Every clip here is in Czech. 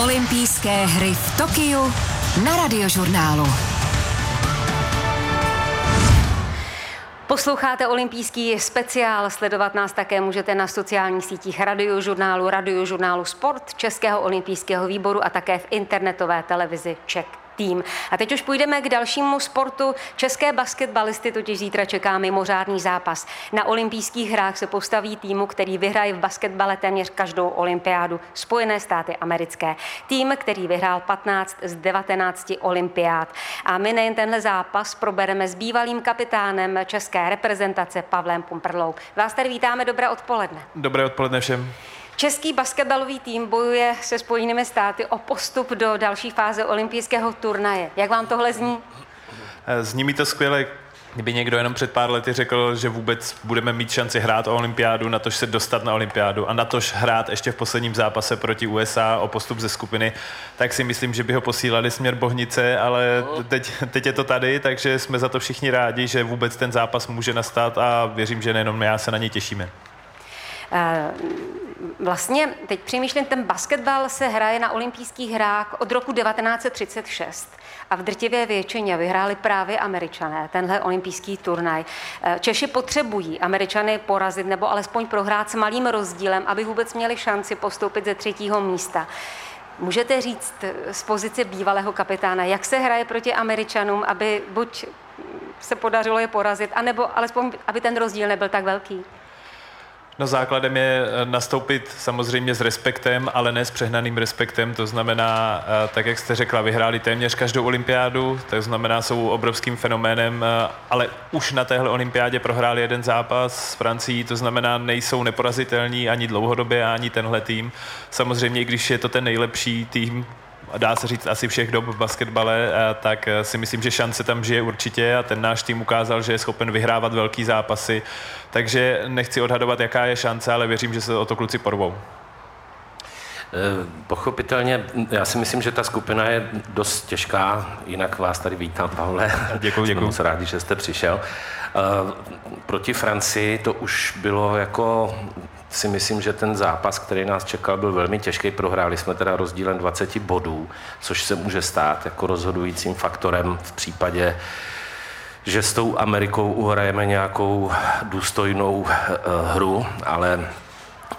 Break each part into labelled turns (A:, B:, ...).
A: Olympijské hry v Tokiu na radiožurnálu. Posloucháte olympijský speciál, sledovat nás také můžete na sociálních sítích radiožurnálu, radiožurnálu Sport, Českého olympijského výboru a také v internetové televizi Czech tým. A teď už půjdeme k dalšímu sportu. České basketbalisty totiž zítra čeká mimořádný zápas. Na olympijských hrách se postaví týmu, který vyhraje v basketbale téměř každou olympiádu Spojené státy americké. Tým, který vyhrál 15 z 19 olympiád. A my nejen tenhle zápas probereme s bývalým kapitánem české reprezentace Pavlem Pumperlou. Vás tady vítáme, dobré odpoledne.
B: Dobré odpoledne všem.
A: Český basketbalový tým bojuje se Spojenými státy o postup do další fáze olympijského turnaje. Jak vám tohle zní?
B: Zní mi to skvěle. Kdyby někdo jenom před pár lety řekl, že vůbec budeme mít šanci hrát o olympiádu, na tož se dostat na olympiádu a na tož hrát ještě v posledním zápase proti USA o postup ze skupiny, tak si myslím, že by ho posílali směr Bohnice, ale teď, teď je to tady, takže jsme za to všichni rádi, že vůbec ten zápas může nastat a věřím, že nejenom já se na něj těšíme.
A: Uh vlastně teď přemýšlím, ten basketbal se hraje na olympijských hrách od roku 1936 a v drtivé většině vyhráli právě američané tenhle olympijský turnaj. Eh, Češi potřebují američany porazit nebo alespoň prohrát s malým rozdílem, aby vůbec měli šanci postoupit ze třetího místa. Můžete říct z pozice bývalého kapitána, jak se hraje proti Američanům, aby buď se podařilo je porazit, anebo alespoň, aby ten rozdíl nebyl tak velký?
B: No základem je eh, nastoupit samozřejmě s respektem, ale ne s přehnaným respektem. To znamená, eh, tak jak jste řekla, vyhráli téměř každou olympiádu, to znamená, jsou obrovským fenoménem, eh, ale už na téhle olympiádě prohráli jeden zápas s Francií, to znamená, nejsou neporazitelní ani dlouhodobě, ani tenhle tým. Samozřejmě, když je to ten nejlepší tým dá se říct asi všech dob v basketbale, tak si myslím, že šance tam žije určitě a ten náš tým ukázal, že je schopen vyhrávat velký zápasy, takže nechci odhadovat, jaká je šance, ale věřím, že se o to kluci porvou.
C: Eh, pochopitelně, já si myslím, že ta skupina je dost těžká, jinak vás tady vítám, Pavle.
B: Děkuji, děkuji.
C: moc rádi, že jste přišel. Eh, proti Francii to už bylo jako si myslím, že ten zápas, který nás čekal, byl velmi těžký. Prohráli jsme teda rozdílem 20 bodů, což se může stát jako rozhodujícím faktorem v případě, že s tou Amerikou uhrajeme nějakou důstojnou eh, hru, ale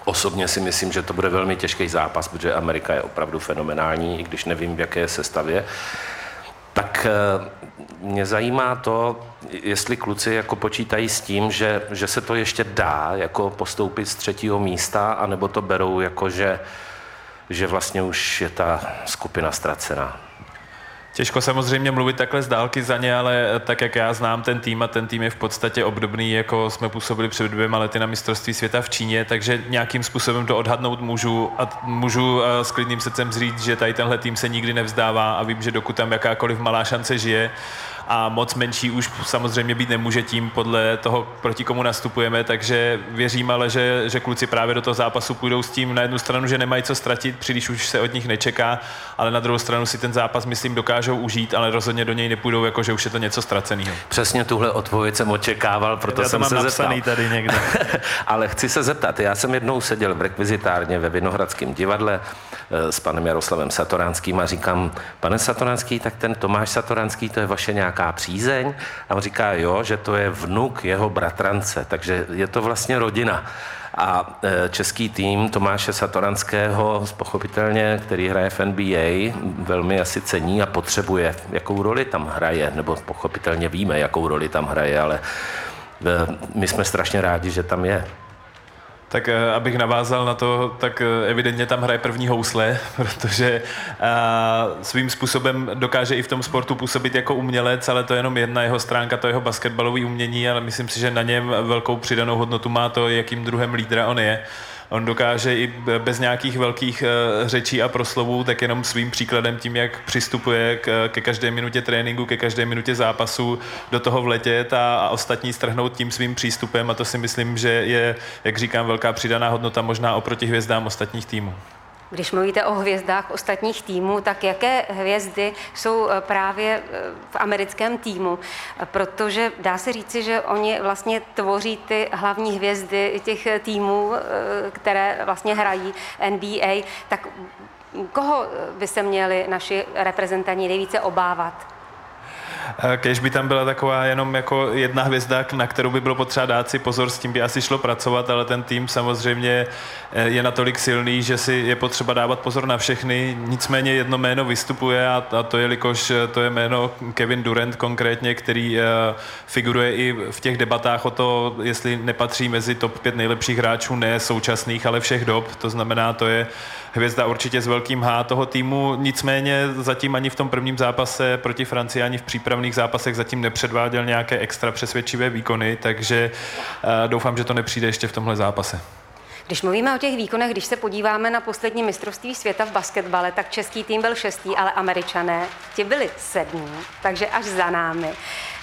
C: Osobně si myslím, že to bude velmi těžký zápas, protože Amerika je opravdu fenomenální, i když nevím, v jaké je sestavě. Tak eh, mě zajímá to, jestli kluci jako počítají s tím, že, že se to ještě dá jako postoupit z třetího místa, anebo to berou jako, že, že vlastně už je ta skupina ztracená.
B: Těžko samozřejmě mluvit takhle z dálky za ně, ale tak jak já znám ten tým a ten tým je v podstatě obdobný, jako jsme působili před dvěma lety na mistrovství světa v Číně, takže nějakým způsobem to odhadnout můžu a můžu eh, s klidným srdcem říct, že tady tenhle tým se nikdy nevzdává a vím, že dokud tam jakákoliv malá šance žije, a moc menší už samozřejmě být nemůže tím podle toho, proti komu nastupujeme, takže věřím ale, že, že kluci právě do toho zápasu půjdou s tím na jednu stranu, že nemají co ztratit, příliš už se od nich nečeká, ale na druhou stranu si ten zápas, myslím, dokážou užít, ale rozhodně do něj nepůjdou, jako že už je to něco ztraceného.
C: Přesně tuhle odpověď jsem očekával, proto
B: já to
C: jsem
B: mám
C: se
B: napsaný
C: zeptal.
B: tady někde.
C: ale chci se zeptat, já jsem jednou seděl v rekvizitárně ve Vinohradském divadle eh, s panem Jaroslavem Satoránským a říkám, pane Satoránský, tak ten Tomáš Satoránský, to je vaše nějaká nějaká přízeň? A on říká, jo, že to je vnuk jeho bratrance, takže je to vlastně rodina. A e, český tým Tomáše Satoranského, pochopitelně, který hraje v NBA, velmi asi cení a potřebuje, jakou roli tam hraje, nebo pochopitelně víme, jakou roli tam hraje, ale e, my jsme strašně rádi, že tam je.
B: Tak eh, abych navázal na to, tak eh, evidentně tam hraje první housle, protože eh, svým způsobem dokáže i v tom sportu působit jako umělec, ale to je jenom jedna jeho stránka, to jeho basketbalové umění, ale myslím si, že na něm velkou přidanou hodnotu má to, jakým druhem lídra on je. On dokáže i bez nějakých velkých eh, řečí a proslovů, tak jenom svým příkladem tím, jak přistupuje k, ke každé minutě tréninku, ke každé minutě zápasu, do toho vletět a, a ostatní strhnout tím svým přístupem a to si myslím, že je, jak říkám, velká přidaná hodnota možná oproti hvězdám ostatních týmů.
A: Když mluvíte o hvězdách ostatních týmů, tak jaké hvězdy jsou eh, právě eh, v americkém týmu? Protože dá se říci, že oni vlastně tvoří ty hlavní hvězdy těch týmů, které vlastně hrají NBA. Tak koho by se měli naši reprezentanti nejvíce obávat?
B: Kež by tam byla taková jenom jako jedna hvězda, na kterou by bylo potřeba dát si pozor, s tím by asi šlo pracovat, ale ten tým samozřejmě eh, je natolik silný, že si je potřeba dávat pozor na všechny. Nicméně jedno jméno vystupuje a, a to jelikož eh, to je jméno Kevin Durant konkrétně, který figuruje i v těch debatách o to, jestli nepatří mezi top 5 nejlepších hráčů, ne současných, ale všech dob. To znamená, to je hvězda určitě s velkým H toho týmu, nicméně zatím ani v tom prvním zápase proti Francii, ani v přípravných zápasech zatím nepředváděl nějaké extra přesvědčivé výkony, takže uh, doufám, že to nepřijde ještě v tomhle zápase.
A: Když mluvíme o těch výkonech, když se podíváme na poslední mistrovství světa v basketbale, tak český tým byl šestý, ale američané ti byli sedmí, takže až za námi.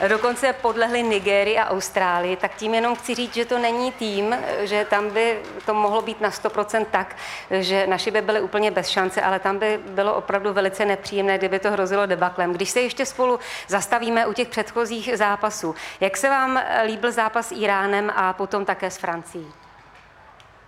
A: Dokonce podlehli Nigérii a Austrálii, tak tím jenom chci říct, že to není tým, že tam by to mohlo být na 100% tak, že naši by byli úplně bez šance, ale tam by bylo opravdu velice nepříjemné, kdyby to hrozilo debaklem. Když se ještě spolu zastavíme u těch předchozích zápasů, jak se vám líbil zápas s Iránem a potom také s Francií?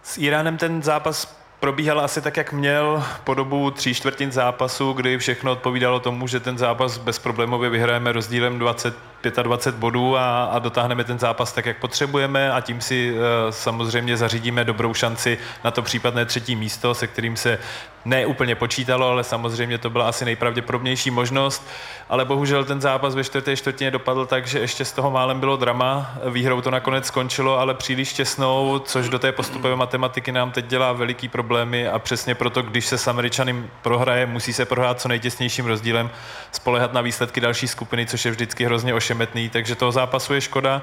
B: S Iránem ten zápas probíhal asi tak, jak měl po dobu tří čtvrtin zápasu, kdy všechno odpovídalo tomu, že ten zápas bezproblémově vyhrajeme rozdílem 20 25 bodů a, a dotáhneme ten zápas tak, jak potřebujeme a tím si uh, samozřejmě zařídíme dobrou šanci na to případné třetí místo, se kterým se ne úplně počítalo, ale samozřejmě to byla asi nejpravděpodobnější možnost. Ale bohužel ten zápas ve čtvrté čtvrtině dopadl tak, že ještě z toho málem bylo drama. Výhrou to nakonec skončilo, ale příliš těsnou, což do té postupové matematiky nám teď dělá veliký problémy a přesně proto, když se s Američanem prohraje, musí se prohrát co nejtěsnějším rozdílem, spolehat na výsledky další skupiny, což je vždycky hrozně ošemetný, takže toho zápasu je škoda.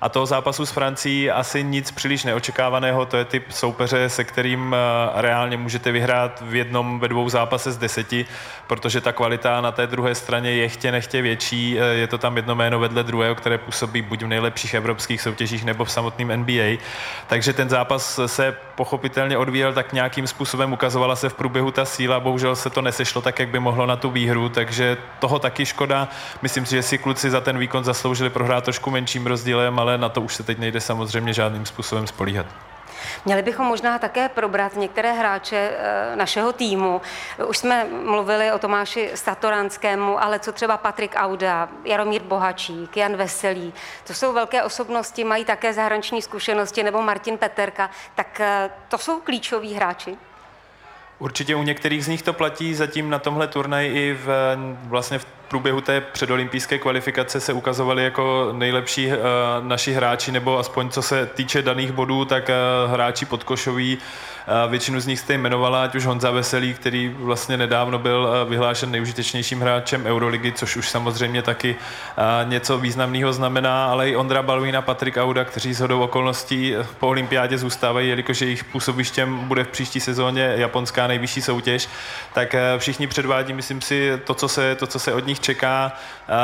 B: A toho zápasu s Francií asi nic příliš neočekávaného, to je typ soupeře, se kterým eh, reálně můžete vyhrát v jednom, ve dvou zápase z deseti, protože ta kvalita na té druhé straně je chtě nechtě větší, eh, je to tam jedno jméno vedle druhého, které působí buď v nejlepších evropských soutěžích nebo v samotném NBA. Takže ten zápas se pochopitelně odvíjel tak nějakým způsobem, ukazovala se v průběhu ta síla, bohužel se to nesešlo tak, jak by mohlo na tu výhru, takže toho taky škoda. Myslím si, že si kluci za ten výkon zasloužili prohrát trošku menším rozdílem, ale na to už se teď nejde samozřejmě žádným způsobem spolíhat.
A: Měli bychom možná také probrat některé hráče eh, našeho týmu. Už jsme mluvili o Tomáši Statoranskému, ale co třeba Patrik Auda, Jaromír Bohačík, Jan Veselý. To jsou velké osobnosti, mají také zahraniční zkušenosti, nebo Martin Peterka. Tak eh, to jsou klíčoví hráči.
B: Určitě u některých z nich to platí, zatím na tomhle turnaji i v, vlastně v průběhu té předolympijské kvalifikace se ukazovali jako nejlepší uh, naši hráči, nebo aspoň co se týče daných bodů, tak uh, hráči podkošoví Většinu z nich jste jmenovala, ať už Honza Veselý, který vlastně nedávno byl vyhlášen nejužitečnějším hráčem Euroligy, což už samozřejmě taky něco významného znamená, ale i Ondra Balvín a Patrik Auda, kteří s hodou okolností po olympiádě zůstávají, jelikož jejich působištěm bude v příští sezóně japonská nejvyšší soutěž, tak všichni předvádí, myslím si, to, co se, to, co se od nich čeká.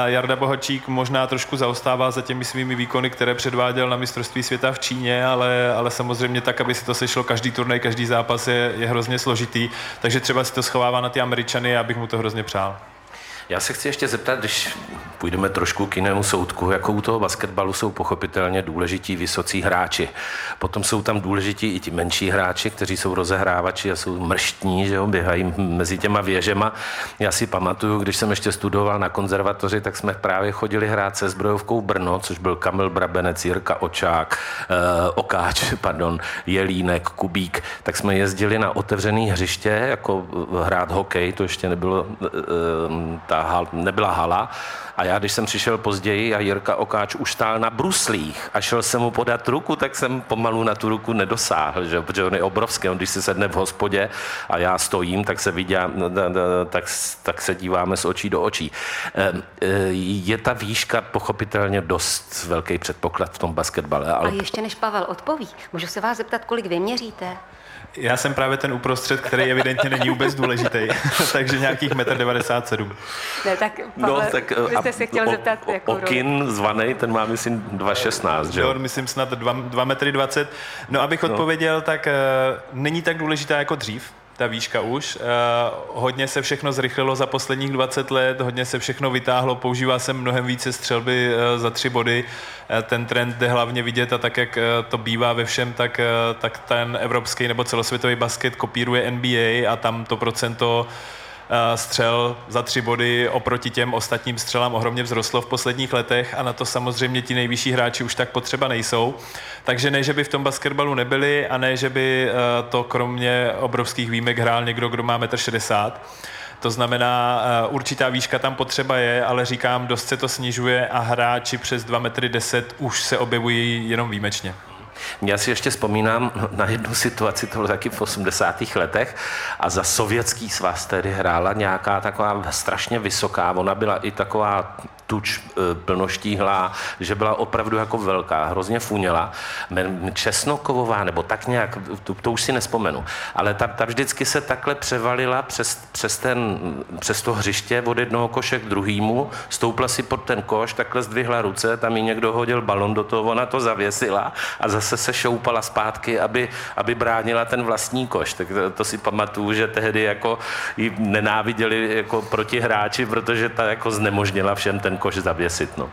B: Jarda Bohačík možná trošku zaostává za těmi svými výkony, které předváděl na mistrovství světa v Číně, ale, ale samozřejmě tak, aby si to sešlo každý turnaj, každý zápas je, je hrozně složitý, takže třeba si to schovává na ty Američany a bych mu to hrozně přál.
C: Já se chci ještě zeptat, když půjdeme trošku k jinému soudku, jako u toho basketbalu jsou pochopitelně důležití vysocí hráči. Potom jsou tam důležití i ti menší hráči, kteří jsou rozehrávači a jsou mrštní, že jo, běhají mezi těma věžema. Já si pamatuju, když jsem ještě studoval na konzervatoři, tak jsme právě chodili hrát se zbrojovkou Brno, což byl Kamil Brabenec, Jirka Očák, eh, Okáč, pardon, Jelínek, Kubík, tak jsme jezdili na otevřený hřiště, jako hrát hokej, to ještě nebylo eh, eh ta nebyla hala. A já, když jsem přišel později a Jirka Okáč už stál na bruslích a šel jsem mu podat ruku, tak jsem pomalu na tu ruku nedosáhl, že? protože on je obrovský. On, když se sedne v hospodě a já stojím, tak se vidí, tak, tak se díváme z očí do očí. Ehm, e, je ta výška pochopitelně dost velký předpoklad v tom basketbale.
A: Ale... A ještě než Pavel odpoví, můžu se vás zeptat, kolik vy měříte?
B: Já jsem právě ten uprostřed, který evidentně není vůbec důležitý, takže nějakých 1,97 m.
A: Ne, tak no, Pavel, no, tak, vy jste se chtěl o, zeptat, o, jakou
C: Okin zvaný, ten má myslím 2,16, že jo?
B: myslím snad 2,20 m. No abych no. odpověděl, tak uh, není tak důležitá jako dřív, ta výška už. Uh, hodně se všechno zrychlilo za posledních 20 let, hodně se všechno vytáhlo, používá se mnohem více střelby uh, za tři body. Uh, ten trend jde hlavně vidět a tak, jak uh, to bývá ve všem, tak, uh, tak ten evropský nebo celosvětový basket kopíruje NBA a tam to procento střel za tři body oproti těm ostatním střelám ohromně vzrostlo v posledních letech a na to samozřejmě ti nejvyšší hráči už tak potřeba nejsou. Takže ne, že by v tom basketbalu nebyli a ne, že by to kromě obrovských výjimek hrál někdo, kdo má 1,60 m. To znamená, určitá výška tam potřeba je, ale říkám, dost se to snižuje a hráči přes 2,10 m už se objevují jenom výjimečně.
C: Já si ještě vzpomínám na jednu situaci, to bylo taky v 80. letech a za sovětský svaz tedy hrála nějaká taková strašně vysoká, ona byla i taková tuč e, plnoštíhlá, že byla opravdu jako velká, hrozně funěla. Česnokovová, nebo tak nějak, to, to už si nespomenu. Ale ta, ta vždycky se takhle převalila přes, přes, ten, přes to hřiště od jednoho koše k druhému, stoupla si pod ten koš, takhle zdvihla ruce, tam jí někdo hodil balon do toho, ona to zavěsila a zase se šoupala zpátky, aby, aby bránila ten vlastní koš. Tak to, to si pamatuju, že tehdy jako ji nenáviděli jako protihráči, protože ta jako znemožnila všem ten koš zavěsit. No.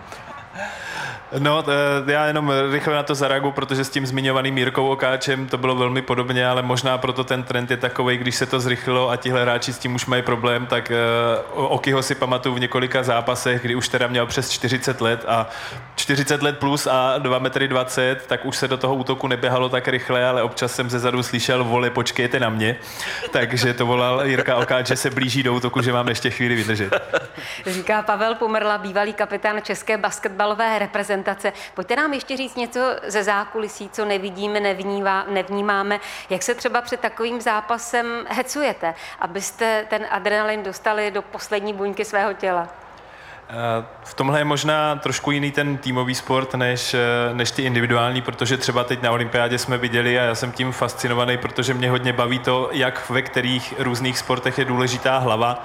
B: No, já jenom rychle na to zareaguju, protože s tím zmiňovaným Jirkou Okáčem to bylo velmi podobně, ale možná proto ten trend je takový, když se to zrychlilo a tihle hráči s tím už mají problém, tak uh, Okyho si pamatuju v několika zápasech, kdy už teda měl přes 40 let a 40 let plus a 2 metry 20, tak už se do toho útoku neběhalo tak rychle, ale občas jsem ze zadu slyšel, vole, počkejte na mě. Takže to volal Jirka Okáč, že se blíží do útoku, že mám ještě chvíli vydržet.
A: Říká Pavel Pumerla, bývalý kapitán české basketbalové reprezentace. Pojďte nám ještě říct něco ze zákulisí, co nevidíme, nevnívá, nevnímáme. Jak se třeba před takovým zápasem hecujete, abyste ten adrenalin dostali do poslední buňky svého těla?
B: V tomhle je možná trošku jiný ten týmový sport než, než ty individuální, protože třeba teď na olympiádě jsme viděli a já jsem tím fascinovaný, protože mě hodně baví to, jak ve kterých různých sportech je důležitá hlava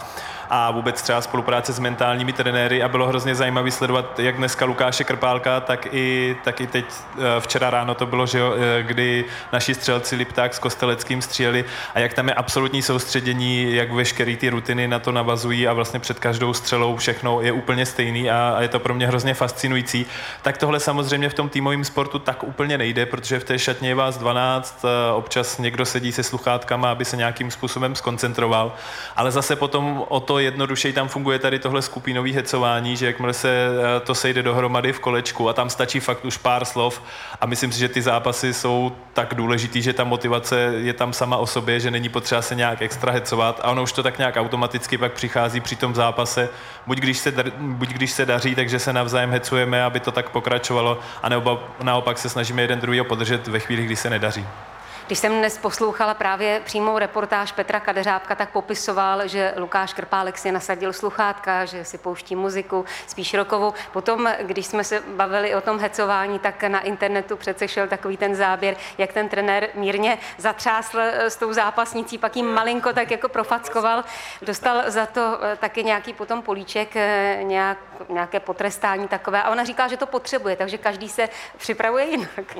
B: a vůbec třeba spolupráce s mentálními trenéry a bylo hrozně zajímavé sledovat jak dneska Lukáše Krpálka, tak i, tak i teď eh, včera ráno to bylo, že jo, eh, kdy naši střelci Lipták s Kosteleckým stříleli a jak tam je absolutní soustředění, jak veškeré ty rutiny na to navazují a vlastně před každou střelou všechno je úplně stejný a, a je to pro mě hrozně fascinující. Tak tohle samozřejmě v tom týmovém sportu tak úplně nejde, protože v té šatně je vás 12, eh, občas někdo sedí se sluchátkama, aby se nějakým způsobem skoncentroval, ale zase potom o to jednodušeji tam funguje tady tohle skupinové hecování, že jakmile se eh, to sejde dohromady v kolečku a tam stačí fakt už pár slov a myslím si, že ty zápasy jsou tak důležitý, že ta motivace je tam sama o sobě, že není potřeba se nějak extra hecovat a ono už to tak nějak automaticky pak přichází při tom zápase, buď když se, buď když se daří, takže se navzájem hecujeme, aby to tak pokračovalo, a naopak se snažíme jeden druhýho podržet ve chvíli, kdy se nedaří.
A: Když jsem dnes poslouchala právě přímou reportáž Petra Kadeřábka, tak popisoval, že Lukáš Krpálek si nasadil sluchátka, že si pouští muziku, spíš rokovou. Potom, když jsme se bavili o tom hecování, tak na internetu přece šel takový ten záběr, jak ten trenér mírně zatřásl eh, s tou zápasnicí, pak jim malinko tak jako profackoval. Dostal za to eh, taky nějaký potom políček, eh, nějak, nějaké potrestání takové. A ona říká, že to potřebuje, takže každý se připravuje jinak.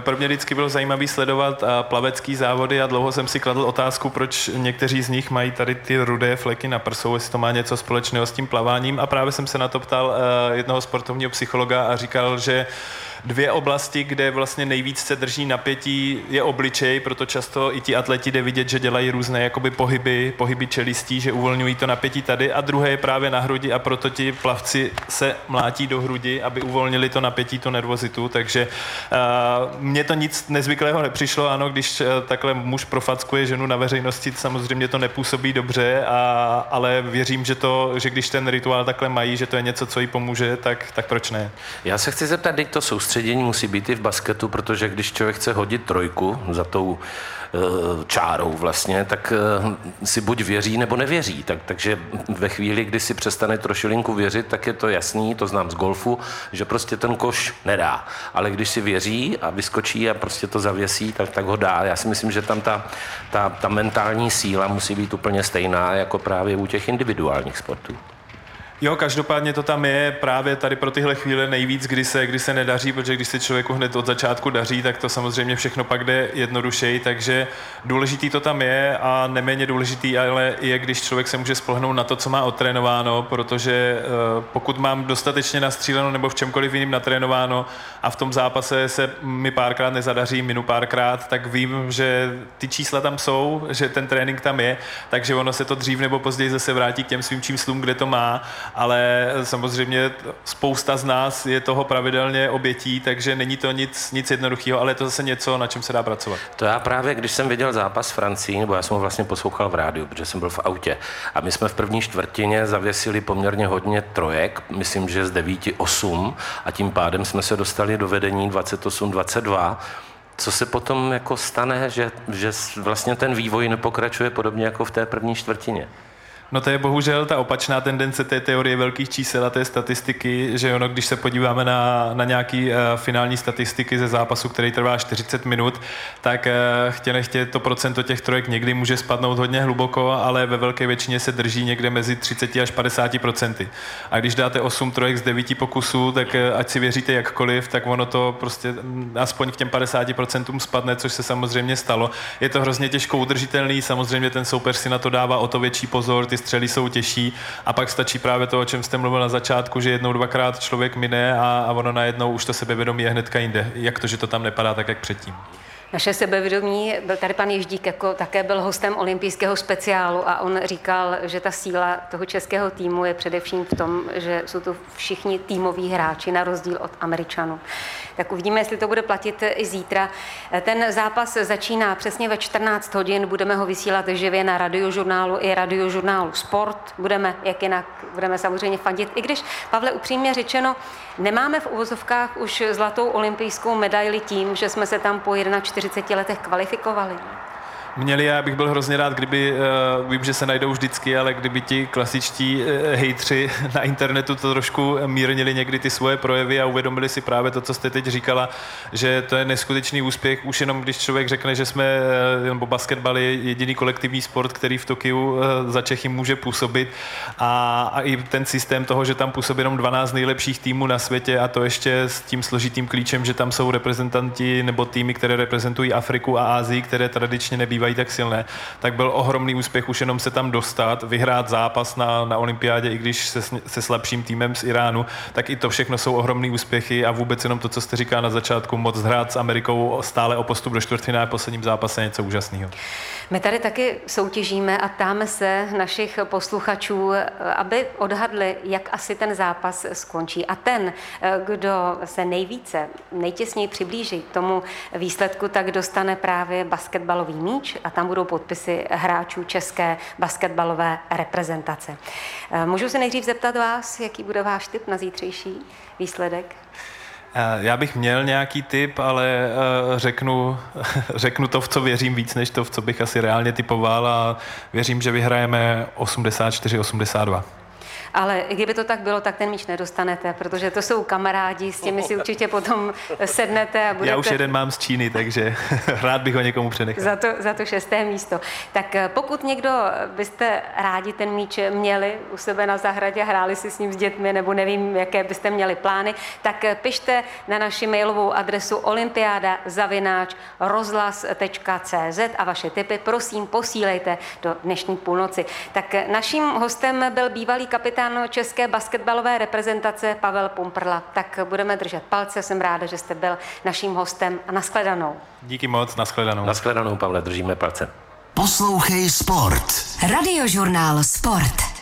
B: Pro mě vždycky bylo zajímavé sledovat plavecký závody a dlouho jsem si kladl otázku, proč někteří z nich mají tady ty rudé fleky na prsou, jestli to má něco společného s tím plaváním. A právě jsem se na to ptal eh, jednoho sportovního psychologa a říkal, že dvě oblasti, kde vlastně nejvíc se drží napětí, je obličej, proto často i ti atleti jde vidět, že dělají různé jakoby pohyby, pohyby čelistí, že uvolňují to napětí tady. A druhé je právě na hrudi a proto ti plavci se mlátí do hrudi, aby uvolnili to napětí, tu nervozitu, takže uh, mně to nic nezvyklého nepřišlo, ano, když uh, takhle muž profackuje ženu na veřejnosti, samozřejmě to nepůsobí dobře, a, ale věřím, že to, že když ten rituál takhle mají, že to je něco, co jí pomůže, tak, tak proč ne?
C: Já se chci zeptat, teď to soustředí soustředění musí být i v basketu, protože když člověk chce hodit trojku za tou e, čárou vlastně, tak e, si buď věří nebo nevěří. Tak, takže ve chvíli, kdy si přestane trošilinku věřit, tak je to jasný, to znám z golfu, že prostě ten koš nedá. Ale když si věří a vyskočí a prostě to zavěsí, tak, tak ho dá. Já si myslím, že tam ta, ta, ta mentální síla musí být úplně stejná jako právě u těch individuálních sportů.
B: Jo, každopádně to tam je právě tady pro tyhle chvíle nejvíc, kdy se, kdy se nedaří, protože když se člověku hned od začátku daří, tak to samozřejmě všechno pak jde jednodušeji, takže důležitý to tam je a neméně důležitý ale je, když člověk se může spolehnout na to, co má otrénováno, protože eh, pokud mám dostatečně nastříleno nebo v čemkoliv jiným natrénováno a v tom zápase se mi párkrát nezadaří, minu párkrát, tak vím, že ty čísla tam jsou, že ten trénink tam je, takže ono se to dřív nebo později zase vrátí k těm svým číslům, kde to má ale samozřejmě spousta z nás je toho pravidelně obětí, takže není to nic, nic jednoduchého, ale je to zase něco, na čem se dá pracovat.
C: To já právě, když jsem viděl zápas Francii, nebo já jsem ho vlastně poslouchal v rádiu, protože jsem byl v autě, a my jsme v první čtvrtině zavěsili poměrně hodně trojek, myslím, že z 9-8, a tím pádem jsme se dostali do vedení 28-22, co se potom jako stane, že, že vlastně ten vývoj nepokračuje podobně jako v té první čtvrtině?
B: No to je bohužel ta opačná tendence té teorie velkých čísel a té statistiky, že ono, když se podíváme na, na nějaký uh, finální statistiky ze zápasu, který trvá 40 minut, tak uh, chtě nechtě to procento těch trojek někdy může spadnout hodně hluboko, ale ve velké většině se drží někde mezi 30 až 50 procenty. A když dáte 8 trojek z 9 pokusů, tak uh, ať si věříte jakkoliv, tak ono to prostě aspoň v těm 50 procentům spadne, což se samozřejmě stalo. Je to hrozně těžko udržitelný, samozřejmě ten soupeř si na to dává o to větší pozor, ty střely jsou těžší a pak stačí právě to, o čem jste mluvil na začátku, že jednou, dvakrát člověk mine a, a ono najednou už to sebevědomí je hnedka jinde. Jak to, že to tam nepadá tak, jak předtím?
A: Naše sebevědomí, byl tady pan Ježdík, jako také byl hostem olympijského speciálu a on říkal, že ta síla toho českého týmu je především v tom, že jsou to všichni týmoví hráči na rozdíl od Američanů. Tak uvidíme, jestli to bude platit i zítra. Ten zápas začíná přesně ve 14 hodin, budeme ho vysílat živě na radiožurnálu i radiožurnálu Sport. Budeme, jak jinak, budeme samozřejmě fandit, i když, Pavle, upřímně řečeno, nemáme v uvozovkách už zlatou olympijskou medaili tím, že jsme se tam po 41 40 letech kvalifikovali?
B: Měli, já bych byl hrozně rád, kdyby, uh, vím, že se najdou vždycky, ale kdyby ti klasičtí uh, hejtři na internetu to trošku mírnili někdy ty svoje projevy a uvědomili si právě to, co jste teď říkala, že to je neskutečný úspěch, už jenom když člověk řekne, že jsme, uh, nebo basketbal je jediný kolektivní sport, který v Tokiu za Čechy může působit. A, a i ten systém toho, že tam působí jenom 12 nejlepších týmů na světě a to ještě s tím složitým klíčem, že tam jsou reprezentanti nebo týmy, které reprezentují Afriku a Ázii, které tradičně nebývají bývají tak silné, tak byl ohromný úspěch už jenom se tam dostat, vyhrát zápas na, na olympiádě, i když se, se slabším týmem z Iránu, tak i to všechno jsou ohromný úspěchy a vůbec jenom to, co jste říká na začátku, moc hrát s Amerikou stále o postup do čtvrtfinále posledním zápase něco úžasného.
A: My tady taky soutěžíme a ptáme se našich posluchačů, aby odhadli, jak asi ten zápas skončí. A ten, kdo se nejvíce, nejtěsněji přiblíží tomu výsledku, tak dostane právě basketbalový míč a tam budou podpisy hráčů české basketbalové reprezentace. Můžu se nejdřív zeptat vás, jaký bude váš tip na zítřejší výsledek?
B: Eh, já bych měl nějaký tip, ale eh, řeknu, řeknu to, v co věřím víc, než to, v co bych asi reálně typoval a věřím, že vyhrajeme 84-82
A: ale kdyby to tak bylo, tak ten míč nedostanete, protože to jsou kamarádi, s těmi si určitě potom sednete a budete...
B: Já už jeden mám z Číny, takže rád bych ho někomu přenechal.
A: Za to, za to šesté místo. Tak eh, pokud někdo byste rádi ten míč měli u sebe na zahradě, hráli si s ním s dětmi, nebo nevím, jaké byste měli plány, tak eh, pište na naši mailovou adresu olympiáda zavináč rozhlas.cz a vaše tipy prosím posílejte do dnešní půlnoci. Tak eh, naším hostem byl bývalý kapitán kapitán české basketbalové reprezentace Pavel Pumprla. Tak budeme držet palce, jsem ráda, že jste byl naším hostem a nashledanou.
B: Díky moc, nashledanou.
C: Nashledanou, Pavle, držíme palce.
D: Poslouchej Sport. Radiožurnál Sport.